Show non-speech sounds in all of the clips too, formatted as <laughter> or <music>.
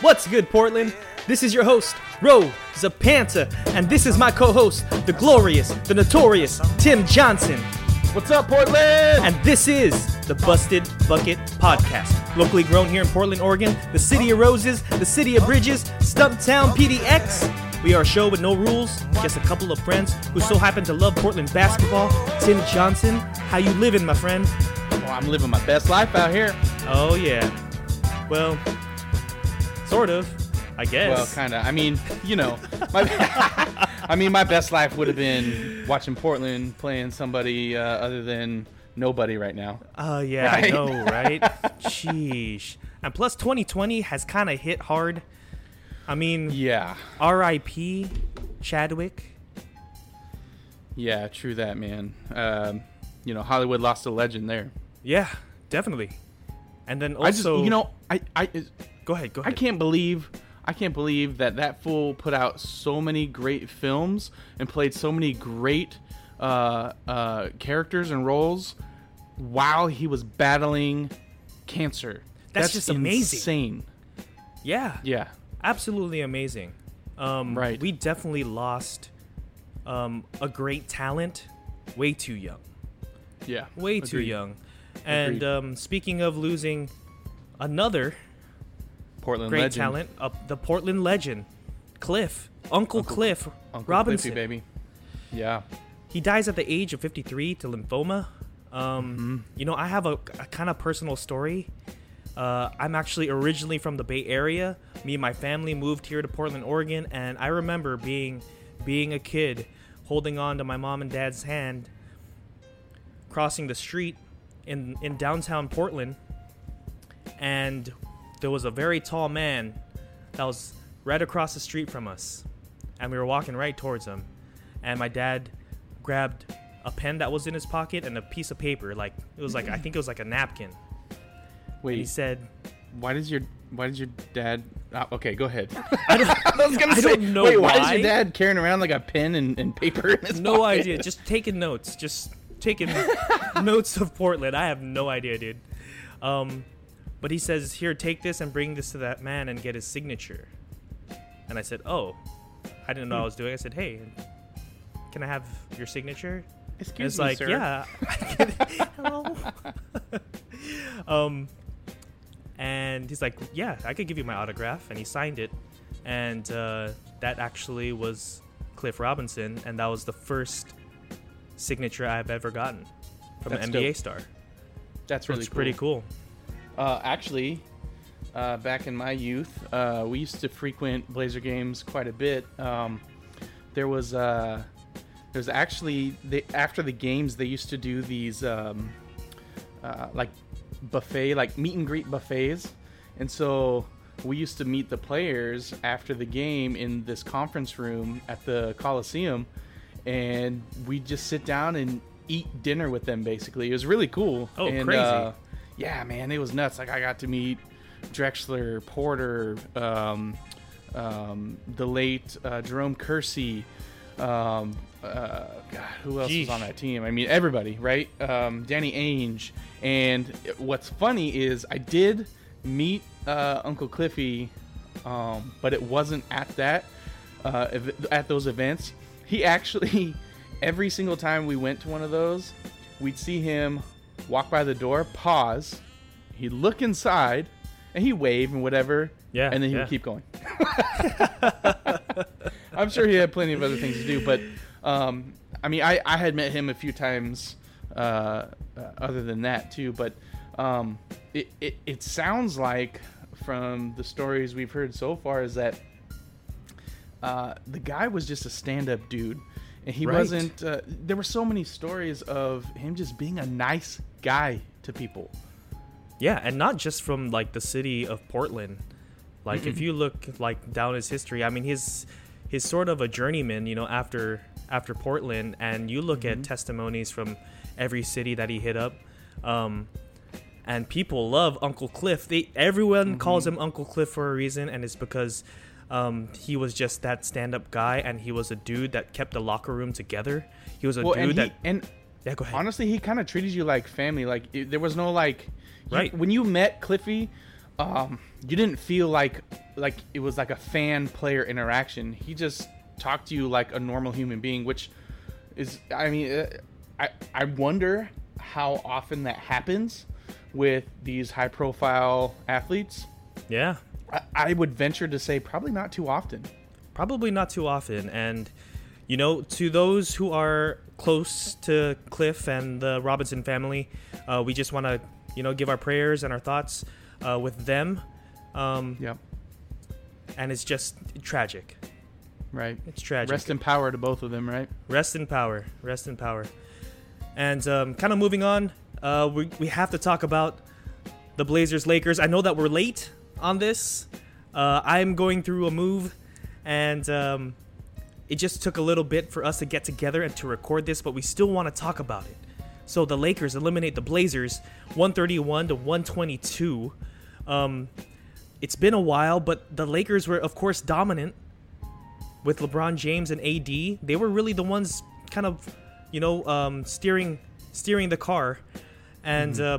What's good, Portland? This is your host, Ro Zapanta, and this is my co host, the glorious, the notorious Tim Johnson. What's up, Portland? And this is the Busted Bucket Podcast. Locally grown here in Portland, Oregon, the city of roses, the city of bridges, Stumptown PDX. We are a show with no rules, just a couple of friends who so happen to love Portland basketball. Tim Johnson, how you living, my friend? Well, I'm living my best life out here. Oh yeah. Well, sort of, I guess. Well, kind of. I mean, you know, my, <laughs> I mean, my best life would have been watching Portland playing somebody uh, other than nobody right now. Oh yeah, I know, right? <laughs> Sheesh. And plus, 2020 has kind of hit hard. I mean, Yeah, R.I.P. Chadwick. yeah, true that, man. Um, you know, Hollywood lost a legend there. Yeah, definitely. And then also, I just, you know, I, I, go ahead, go ahead. I can't believe I can't believe that that fool put out so many great films and played so many great uh, uh, characters and roles while he was battling cancer. That's just amazing. Insane. Yeah, Yeah. absolutely amazing. Um, Right. We definitely lost um, a great talent way too young. Yeah. Way too young. And um, speaking of losing another Portland great legend. talent, uh, the Portland legend, Cliff, Uncle, Cliff Uncle Robinson. Cliffy, baby. Yeah. He dies at the age of 53 to lymphoma. Um, Mm-hmm. You know, I have a, a kind of personal story. Uh, I'm actually originally from the Bay Area. Me and my family moved here to Portland, Oregon, and I remember being being a kid, holding on to my mom and dad's hand, crossing the street in in downtown Portland, and there was a very tall man that was right across the street from us, and we were walking right towards him, and my dad grabbed a pen that was in his pocket and a piece of paper, like it was like I think it was like a napkin. Wait. He said, why does your why does your dad? Uh, okay, go ahead. <laughs> "I don't, <laughs> I was gonna I say. don't know wait, why is your dad carrying around like a pen and, and paper? In his no pocket? idea. Just taking notes. Just taking <laughs> notes of Portland. I have no idea, dude. Um, but he says, "Here, take this and bring this to that man and get his signature." And I said, "Oh, I didn't know Hmm. I was doing." I said, "Hey, can I have your signature?" And Excuse it's me, like, sir. yeah. <laughs> Hello. <laughs> um, and he's like, yeah, I could give you my autograph, and he signed it, and uh, that actually was Cliff Robinson, and that was the first signature I've ever gotten from That's an NBA dope. star. That's really cool. pretty cool. Uh, actually, uh, back in my youth, uh, we used to frequent Blazer games quite a bit. Um, there was uh, there was actually they, after the games they used to do these um, uh, like buffet like meet and greet buffets, and so we used to meet the players after the game in this conference room at the Coliseum, and we just sit down and eat dinner with them. Basically, it was really cool. Oh, and, crazy. Yeah, man, it was nuts. Like I got to meet Drexler, Porter, um, um, the late uh, Jerome Kersey. Um, uh, God, who else was on that team? I mean, everybody, right? Um, Danny Ainge. And what's funny is I did meet uh, Uncle Cliffy, um, but it wasn't at that uh, at those events. He actually, <laughs> every single time we went to one of those, we'd see him walk by the door, pause, he'd look inside, and he'd wave and whatever. Yeah, and then he yeah. would keep going. <laughs> I'm sure he had plenty of other things to do, but um, I mean, I, I had met him a few times uh, other than that too. But um, it, it it sounds like from the stories we've heard so far is that uh, the guy was just a stand-up dude, and he Right. wasn't. Uh, there were so many stories of him just being a nice guy to people. Yeah, and not just from like the city of Portland. Like if you look like down his history, I mean his he's sort of a journeyman, you know, after after Portland and you look at testimonies from every city that he hit up. Um and people love Uncle Cliff. They everyone calls him Uncle Cliff for a reason and it's because um, he was just that stand-up guy and he was a dude that kept the locker room together. He was a Well, dude and he, that and Yeah, go ahead. honestly, he kind of treated you like family. Like it, there was no like, you- Right. when you met Cliffy, um, you didn't feel like like it was like a fan player interaction. He just talked to you like a normal human being, which is I mean uh, I I wonder how often that happens with these high profile athletes. Yeah, I, I would venture to say probably not too often. probably not too often. And you know, to those who are close to Cliff and the Robinson family, uh, we just want to you know give our prayers and our thoughts uh, with them. Um, Yep. and it's just tragic. Right. It's tragic. Rest in power to both of them, right? Rest in power. Rest in power. And um, kind of moving on, uh, we, we have to talk about the Blazers Lakers. I know that we're late on this. Uh, I'm going through a move, and um, it just took a little bit for us to get together and to record this, but we still want to talk about it. So the Lakers eliminate the Blazers 131 to 122. Um, it's been a while, but the Lakers were, of course, dominant with LeBron James and AD. They were really the ones kind of, you know, um, steering steering the car, and uh,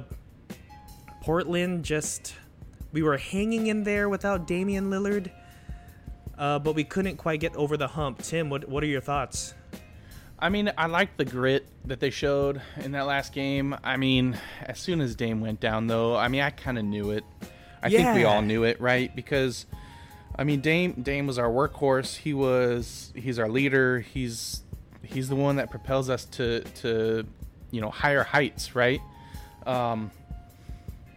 Portland just we were hanging in there without Damian Lillard, uh, but we couldn't quite get over the hump. Tim, what what are your thoughts? I mean, I like the grit that they showed in that last game. I mean, as soon as Dame went down, though, I mean, I kind of knew it. I think we all knew it, right? Because, I mean, Dame Dame was our workhorse. He was he's our leader. He's he's the one that propels us to to you know higher heights, right? Um,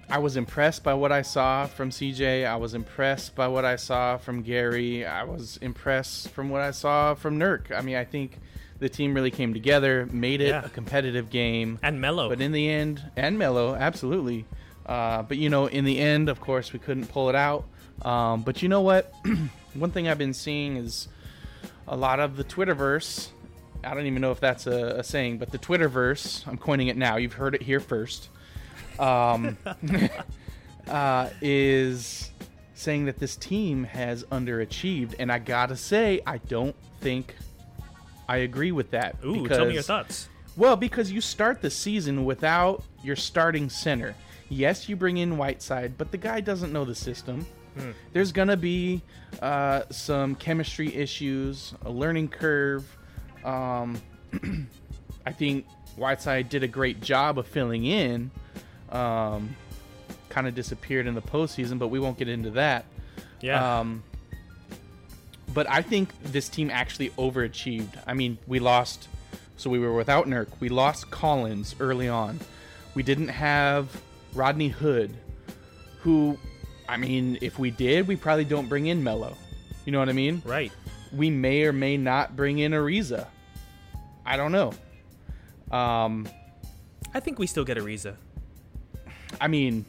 I was impressed by what I saw from CJ. I was impressed by what I saw from Gary. I was impressed from what I saw from Nurk. I mean, I think the team really came together, made it Yeah. a competitive game. And Melo. But in the end, and Melo, absolutely. Uh, but you know, in the end, of course, we couldn't pull it out. Um, but you know what? <clears throat> One thing I've been seeing is a lot of the Twitterverse. I don't even know if that's a, a saying, but the Twitterverse. I'm coining it now. You've heard it here first. Um, <laughs> uh, is saying that this team has underachieved, and I gotta say, I don't think I agree with that. Ooh, tell me your thoughts. well, because you start the season without your starting center. Yes, you bring in Whiteside, but the guy doesn't know the system. There's gonna be uh, some chemistry issues, a learning curve. Um, <clears throat> I think Whiteside did a great job of filling in. Um, kind of disappeared in the postseason, but we won't get into that. Yeah. Um, but I think this team actually overachieved. I mean, we lost, so we were without Nurk. We lost Collins early on. We didn't have Rodney Hood, who, I mean, if we did, we probably don't bring in Melo. You know what I mean? right. We may or may not bring in Ariza. I don't know. Um, I think we still get Ariza. I mean,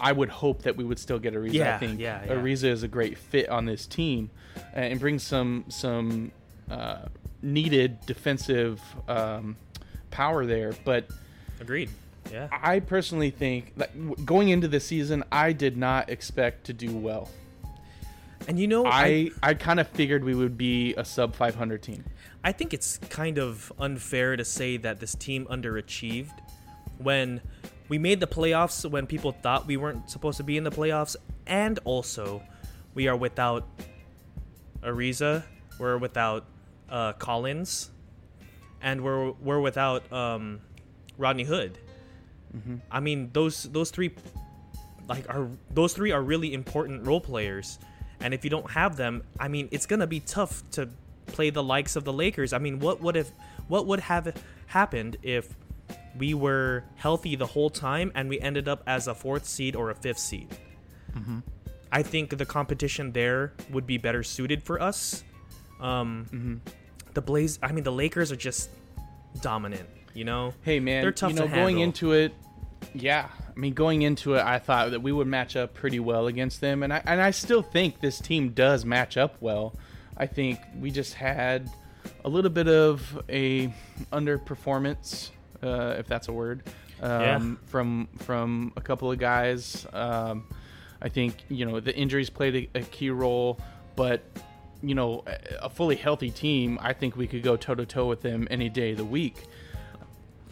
I would hope that we would still get Ariza. I Yeah, think yeah, yeah. Ariza is a great fit on this team uh, and brings some some uh, needed defensive um, power there. But Agreed. Yeah. I personally think that going into the season, I did not expect to do well. And you know, I I kind of figured we would be a sub 500 team. I think it's kind of unfair to say that this team underachieved when we made the playoffs when people thought we weren't supposed to be in the playoffs, and also we are without Ariza, we're without uh, Collins, and we're we're without um, Rodney Hood. I mean, those those three like are those three are really important role players and if you don't have them i mean it's gonna be tough to play the likes of the lakers i mean what would have what would have happened if we were healthy the whole time and we ended up as a fourth seed or a fifth seed i think the competition there would be better suited for us um the blaze i mean the lakers are just dominant you know Hey man, They're tough you know, to going handle. into it, yeah. I mean, going into it, I thought that we would match up pretty well against them, and I and I still think this team does match up well. I think we just had a little bit of a underperformance, uh, if that's a word, um, Yeah. from from a couple of guys. Um, I think you know the injuries played a, a key role, but you know, a- fully healthy team, I think we could go toe to toe with them any day of the week.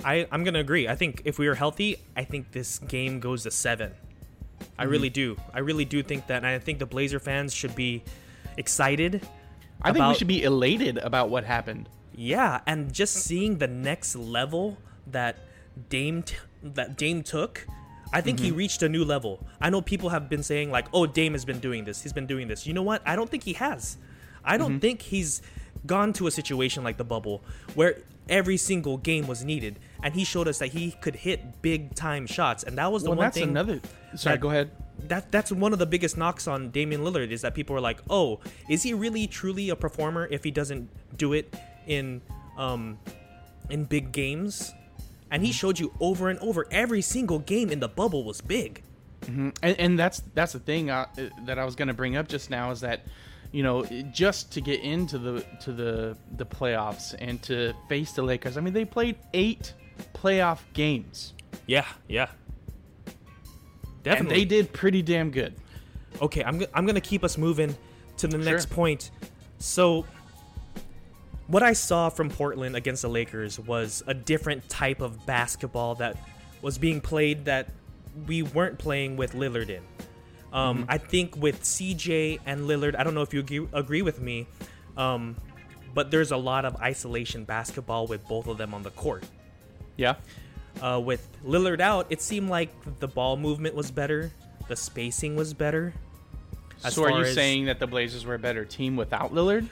I, I'm gonna agree. I think if we were healthy, I think this game goes to seven. I really do. I really do think that, and I think the Blazer fans should be excited. I think we should be elated about what happened. Yeah, and just seeing the next level that Dame t- that Dame took, I think he mm-hmm. reached a new level. I know people have been saying like, "Oh, Dame has been doing this. He's been doing this." You know what? I don't think he has. I don't mm-hmm. think he's gone to a situation like the bubble where every single game was needed, and he showed us that he could hit big time shots, and that was the Well, one that's thing another. Sorry, that- go ahead. That that's one of the biggest knocks on Damian Lillard is that people are like, "Oh, is he really truly a performer if he doesn't do it in um in big games?" And he showed you over and over every single game in the bubble was big. and, and that's that's the thing uh, that I was going to bring up just now is that you know just to get into the to the the playoffs and to face the Lakers. I mean, they played eight playoff games, Yeah, yeah. And they did pretty damn good. okay, I'm, I'm going to keep us moving to the next Sure. point. So, what I saw from Portland against the Lakers was a different type of basketball that was being played that we weren't playing with Lillard in. Um, I think with CJ and Lillard, I don't know if you agree, agree with me, um, but there's a lot of isolation basketball with both of them on the court. Yeah, Uh, with Lillard out, it seemed like the ball movement was better, the spacing was better. As so are you as- saying that the Blazers were a better team without Lillard?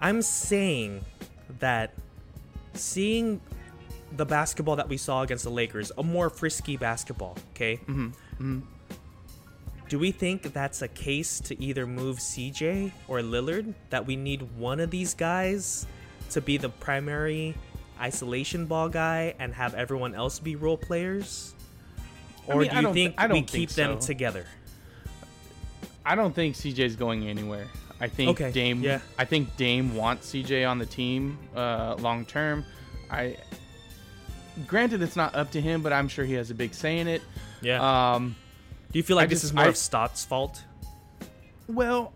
I'm saying that seeing the basketball that we saw against the Lakers, a more frisky basketball, okay? Mm-hmm. Mm-hmm. Do we think that's a case to either move CJ or Lillard? That we need one of these guys to be the primary isolation ball guy and have everyone else be role players? I Or mean, do I you don't think thi- I we keep think them so. together? I don't think CJ's going anywhere. I think Okay, Dame. yeah. I think Dame wants CJ on the team uh, long term. I. Granted, it's not up to him, but I'm sure he has a big say in it. Yeah. Um, do you feel like I this just- is more I- of Stott's fault? well,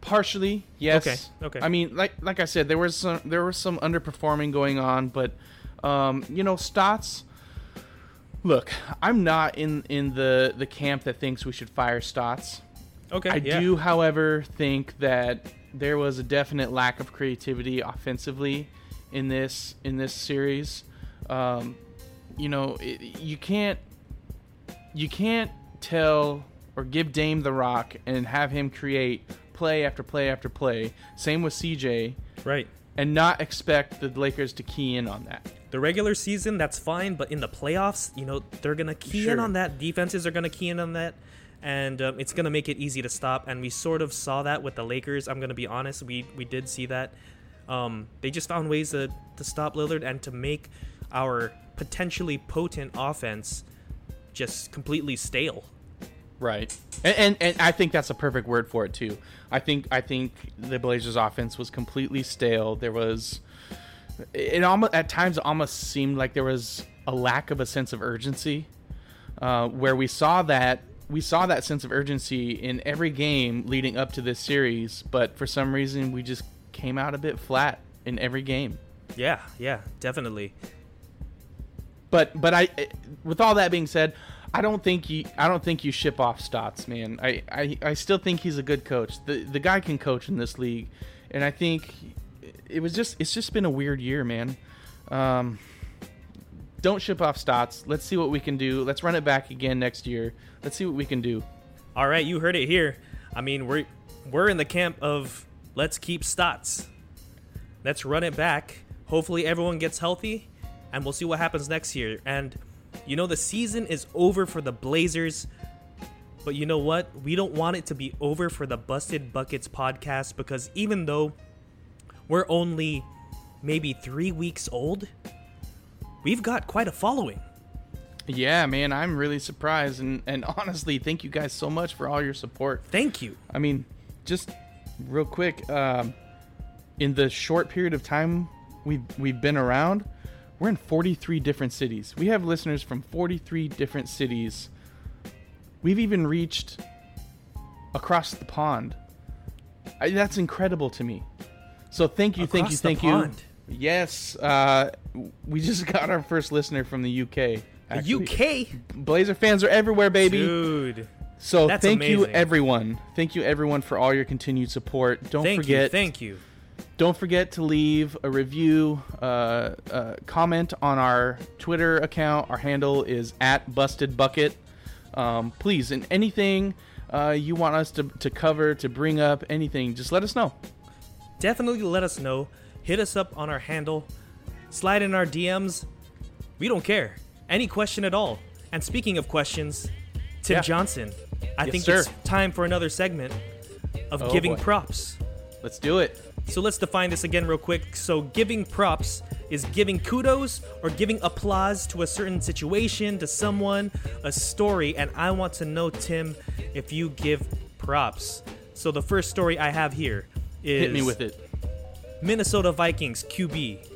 partially, yes. Okay, okay. I mean, like like I said, there was some there was some underperforming going on, but um, you know, Stotts. Look, I'm not in in the the camp that thinks we should fire Stotts. Okay. I yeah. do, however, think that there was a definite lack of creativity offensively in this in this series. Um, you know, it, you can't you can't tell or give Dame the rock and have him create play after play after play. Same with CJ, Right. and not expect the Lakers to key in on that. the regular season that's fine but in the playoffs you know they're gonna key in on that. Defenses are gonna key in on that. And um, it's gonna make it easy to stop. And we sort of saw that with the lakers i'm gonna be honest. We we did see that. Um, they just found ways to, to stop lillard and to make our potentially potent offense just completely stale Right. And, and and I think that's a perfect word for it too. I think I think the Blazers offense was completely stale. There was it almost at times it almost seemed like there was a lack of a sense of urgency. Uh, where we saw that we saw that sense of urgency in every game leading up to this series, but for some reason we just came out a bit flat in every game. yeah yeah definitely But but I, with all that being said, I don't think you I don't think you ship off Stotts, man. I, I, I still think he's a good coach. The the guy can coach in this league, and I think it was just it's just been a weird year, man. Um, don't ship off Stotts. Let's see what we can do. Let's run it back again next year. Let's see what we can do. all right you heard it here i mean we're we're in the camp of let's keep Stotts let's run it back hopefully everyone gets healthy and we'll see what happens next year and you know the season is over for the blazers but you know what? We don't want it to be over for the busted buckets podcast because even though we're only maybe three weeks old we've got quite a following. Yeah, man, I'm really surprised, and and honestly, thank you guys so much for all your support. thank you. I mean, just real quick, um, in the short period of time we've we've been around, we're in 43 different cities. We have listeners from 43 different cities. We've even reached across the pond. I, that's incredible to me. So thank you, thank you, Across thank pond. you. Yes, uh, we just <laughs> got our first listener from the UK. the uk Blazer fans are everywhere, baby. dude So That's thank you everyone. Thank you everyone for all your continued support. Don't Thank forget you. Thank you. Don't forget to leave a review, uh, uh, comment on our Twitter account. Our handle is at Busted Bucket. Um, please, and anything uh, you want us to, to cover, to bring up, anything, just let us know. Definitely let us know. Hit us up on our handle. Slide in our DMs. We don't care. Any question at all. And speaking of questions, Tim Yeah. Johnson, I Yes, think sir. it's time for another segment of Oh, giving boy. props. Let's do it. So let's define this again real quick. So giving props is giving kudos or giving applause to a certain situation, to someone, a story, and I want to know Tim if you give props. So the first story I have here is Hit me with it. Minnesota Vikings QB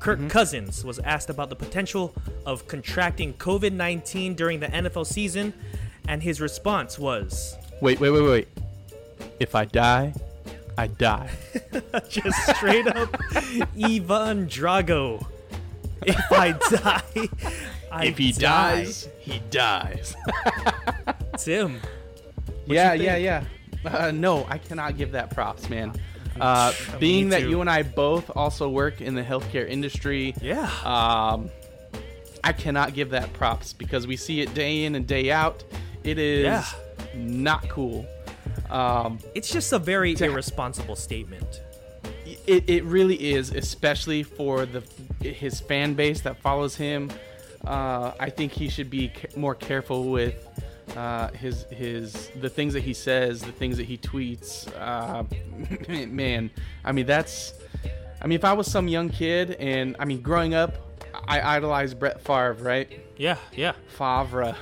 Kirk Mm-hmm. Cousins was asked about the potential of contracting COVID 19 during the NFL season, and his response was Wait, wait, wait, wait. If I die, I die. <laughs> just straight up Ivan Drago. If I die, I if he die. dies, he dies. <laughs> Tim. yeah, you yeah, yeah. Uh, no, I cannot give that props, man. Uh, being that you and I both also work in the healthcare industry, Yeah. um, I cannot give that props because we see it day in and day out. It is Yeah. not cool. Um, It's just a very irresponsible statement. it, it really is, especially for the his fan base that follows him. Uh, I think he should be more careful with uh, his his the things that he says, the things that he tweets. Uh, <laughs> man, I mean that's. I mean, if I was some young kid, and I mean, growing up, I idolized Brett Favre, right? Yeah, yeah. Favre.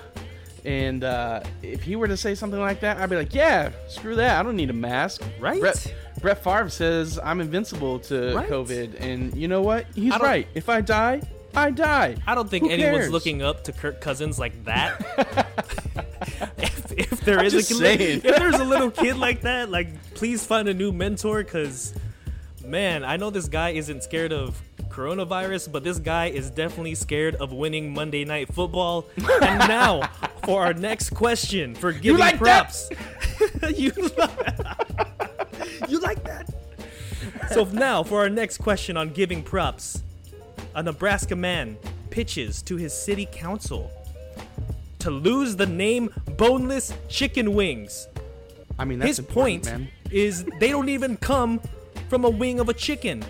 And uh, if he were to say something like that, I'd be like, yeah, screw that. I don't need a mask. Right? Brett, Brett Favre says I'm invincible to Right. COVID. And you know what? He's right. If I die, I die. I don't think Who anyone's cares? looking up to Kirk Cousins like that. <laughs> if, if there is a saying. if there's a little kid like that, like please find a new mentor because man, I know this guy isn't scared of coronavirus, but this guy is definitely scared of winning Monday night football. and now for our next question for giving like that? props. <laughs> you You like that? So now for our next question on giving props. A Nebraska man pitches to his city council to lose the name boneless chicken wings. I mean, that's His point man. is they don't even come from a wing of a chicken.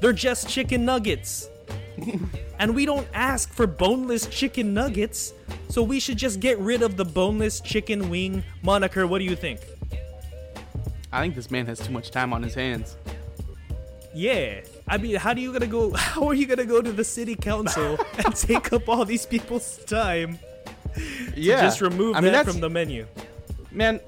They're just chicken nuggets. And we don't ask for boneless chicken nuggets, so we should just get rid of the boneless chicken wing moniker. What do you think? I think this man has too much time on his hands. Yeah. I mean, how do you gonna go? <laughs> How are you gonna go to the city council <laughs> and take up all these people's time? Yeah. Just remove I mean, that from the menu. man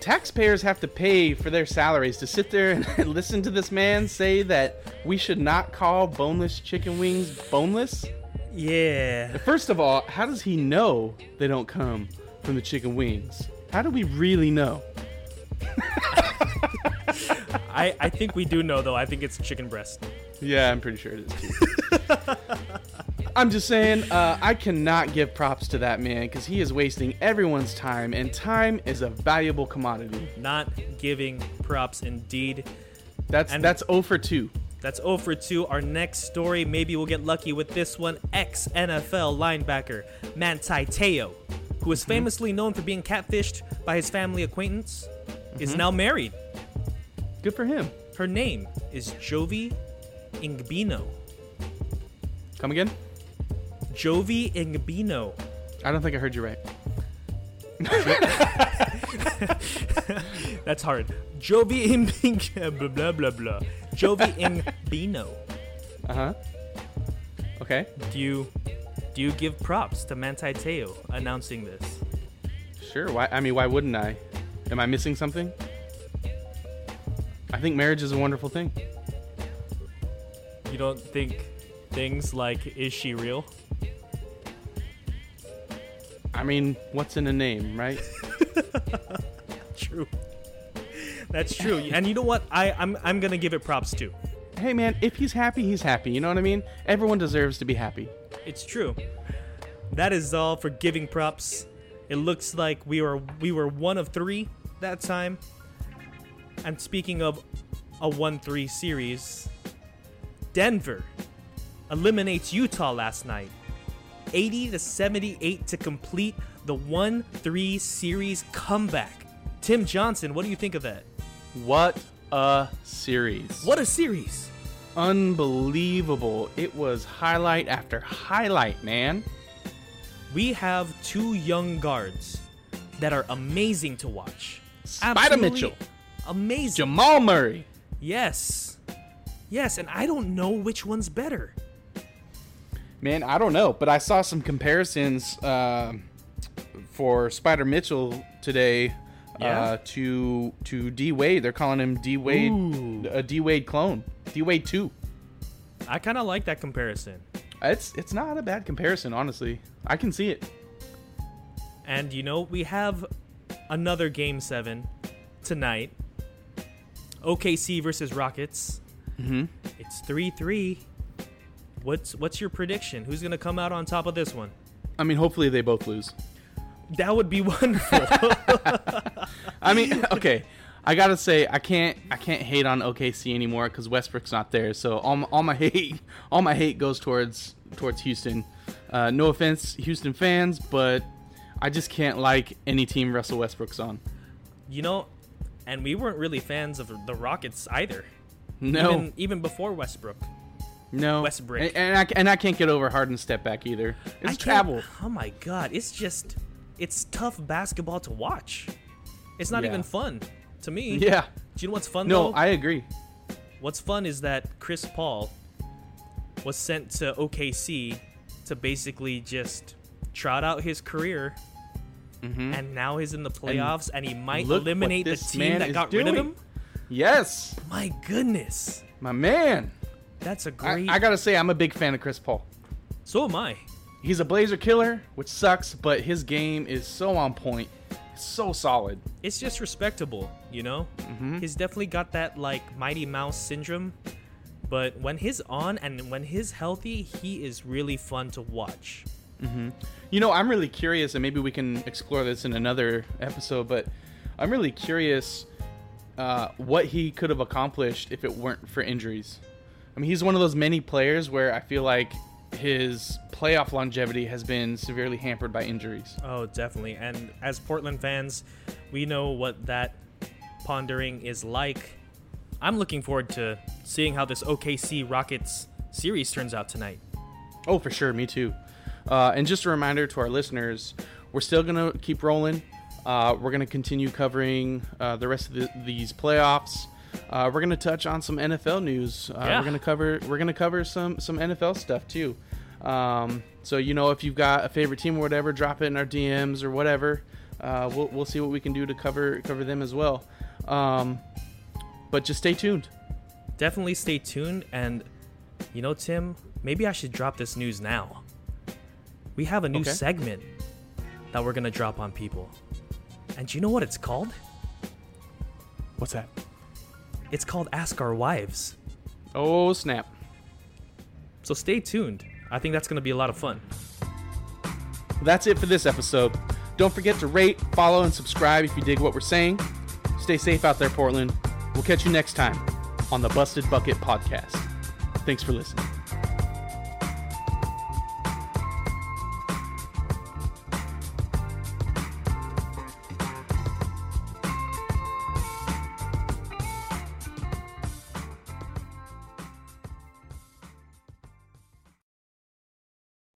taxpayers have to pay for their salaries to sit there and <laughs> listen to this man say that we should not call boneless chicken wings boneless Yeah. first of all how does he know they don't come from the chicken wings how do we really know I, I think we do know though. I think it's chicken breast. yeah i'm pretty sure it is too <laughs> i'm just saying uh, i cannot give props to that man because he is wasting everyone's time and time is a valuable commodity Not giving props indeed. that's And- that's 0 for 2 That's 0 for 2. Our next story, maybe we'll get lucky with this one. Ex NFL linebacker Manti Te'o, who is mm-hmm. famously known for being catfished by his family acquaintance, is mm-hmm. now married. good for him Her name is Jovi Engbino. come again Jovi Engbino. i don't think i heard you right <laughs> That's hard. Jovi Engbino. <laughs> blah, blah, blah, blah. Jovi Engbino. uh-huh okay Do you do you give props to Manti Te'o announcing this? Sure. Why? I mean, why wouldn't I? Am I missing something? I think marriage is a wonderful thing. You don't think things like is she real? I mean, what's in a name, right? <laughs> True. That's true. And you know what? I I'm I'm gonna give it props too. hey, man, if he's happy, he's happy. You know what I mean? Everyone deserves to be happy. It's true. That is all for giving props. It looks like we were we were one of three that time. And speaking of a 1-3 series, Denver eliminates Utah last night. 80 to 78 to complete the 1-3 series comeback. Tim Johnson, what do you think of that? What a series. What a series. Unbelievable. It was highlight after highlight, man. We have two young guards that are amazing to watch. Spida Absolutely Mitchell. Amazing. Jamal Murray. yes. Yes, and I don't know which one's better. Man, I don't know, but I saw some comparisons uh, for Spida Mitchell today Yeah? uh, to to D Wade. They're calling him D Wade, Ooh. a D Wade clone, D Wade two. I kind of like that comparison. It's it's not a bad comparison, honestly. I can see it. And you know, we have another game 7 tonight. OKC versus Rockets. Mhm. It's 3-3. What's what's your prediction? Who's going to come out on top of this one? I mean, hopefully they both lose. That would be <laughs> wonderful. <laughs> I mean, <laughs> okay. I gotta say, I can't, I can't hate on OKC anymore because Westbrook's not there. So all my, all my hate, all my hate goes towards towards Houston. Uh, no offense, Houston fans, but I just can't like any team Russell Westbrook's on. you know, and we weren't really fans of the Rockets either. No, Even, even before Westbrook. no, Westbrook. and, and I and I can't get over Harden's step back either. It's travel. Oh my god, it's just it's tough basketball to watch. It's not Yeah. even fun to me. Yeah, Do you know what's fun no, though? I agree. what's fun is that Chris Paul was sent to OKC to basically just trot out his career. Mhm. And now he's in the playoffs, and, he might eliminate the team that got rid of him. Yes, My goodness, my man. that's a I, great. I gotta say, I'm a big fan of Chris Paul. so am I. He's a Blazer killer, which sucks, but his game is so on point, so solid. It's just respectable, you know. He's definitely got that like Mighty Mouse syndrome, but when he's on and when he's healthy, he is really fun to watch. You know, I'm really curious, and maybe we can explore this in another episode, but I'm really curious uh, what he could have accomplished if it weren't for injuries. I mean, he's one of those many players where I feel like his playoff longevity has been severely hampered by injuries. Oh, definitely. And as Portland fans, we know what that pondering is like. I'm looking forward to seeing how this OKC Rockets series turns out tonight. Oh, for sure. Me too. Uh, and just a reminder to our listeners, we're still going to keep rolling. Uh, we're going to continue covering uh, the rest of the, these playoffs. Uh, we're going to touch on some NFL news. Uh, Yeah. We're going to cover we're going to cover some some NFL stuff too. Um, so you know, if you've got a favorite team or whatever, drop it in our DMs or whatever. Uh, we'll we'll see what we can do to cover cover them as well. Um, but just stay tuned. Definitely stay tuned. And, you know, Tim, maybe I should drop this news now. We have a new Okay. segment that we're going to drop on people. And do you know what it's called? What's that? It's called Ask Our Wives. Oh snap! So stay tuned. I think that's going to be a lot of fun. That's it for this episode. Don't forget to rate, follow, and subscribe if you dig what we're saying. Stay safe out there, Portland. We'll catch you next time on the Busted Bucket Podcast. Thanks for listening.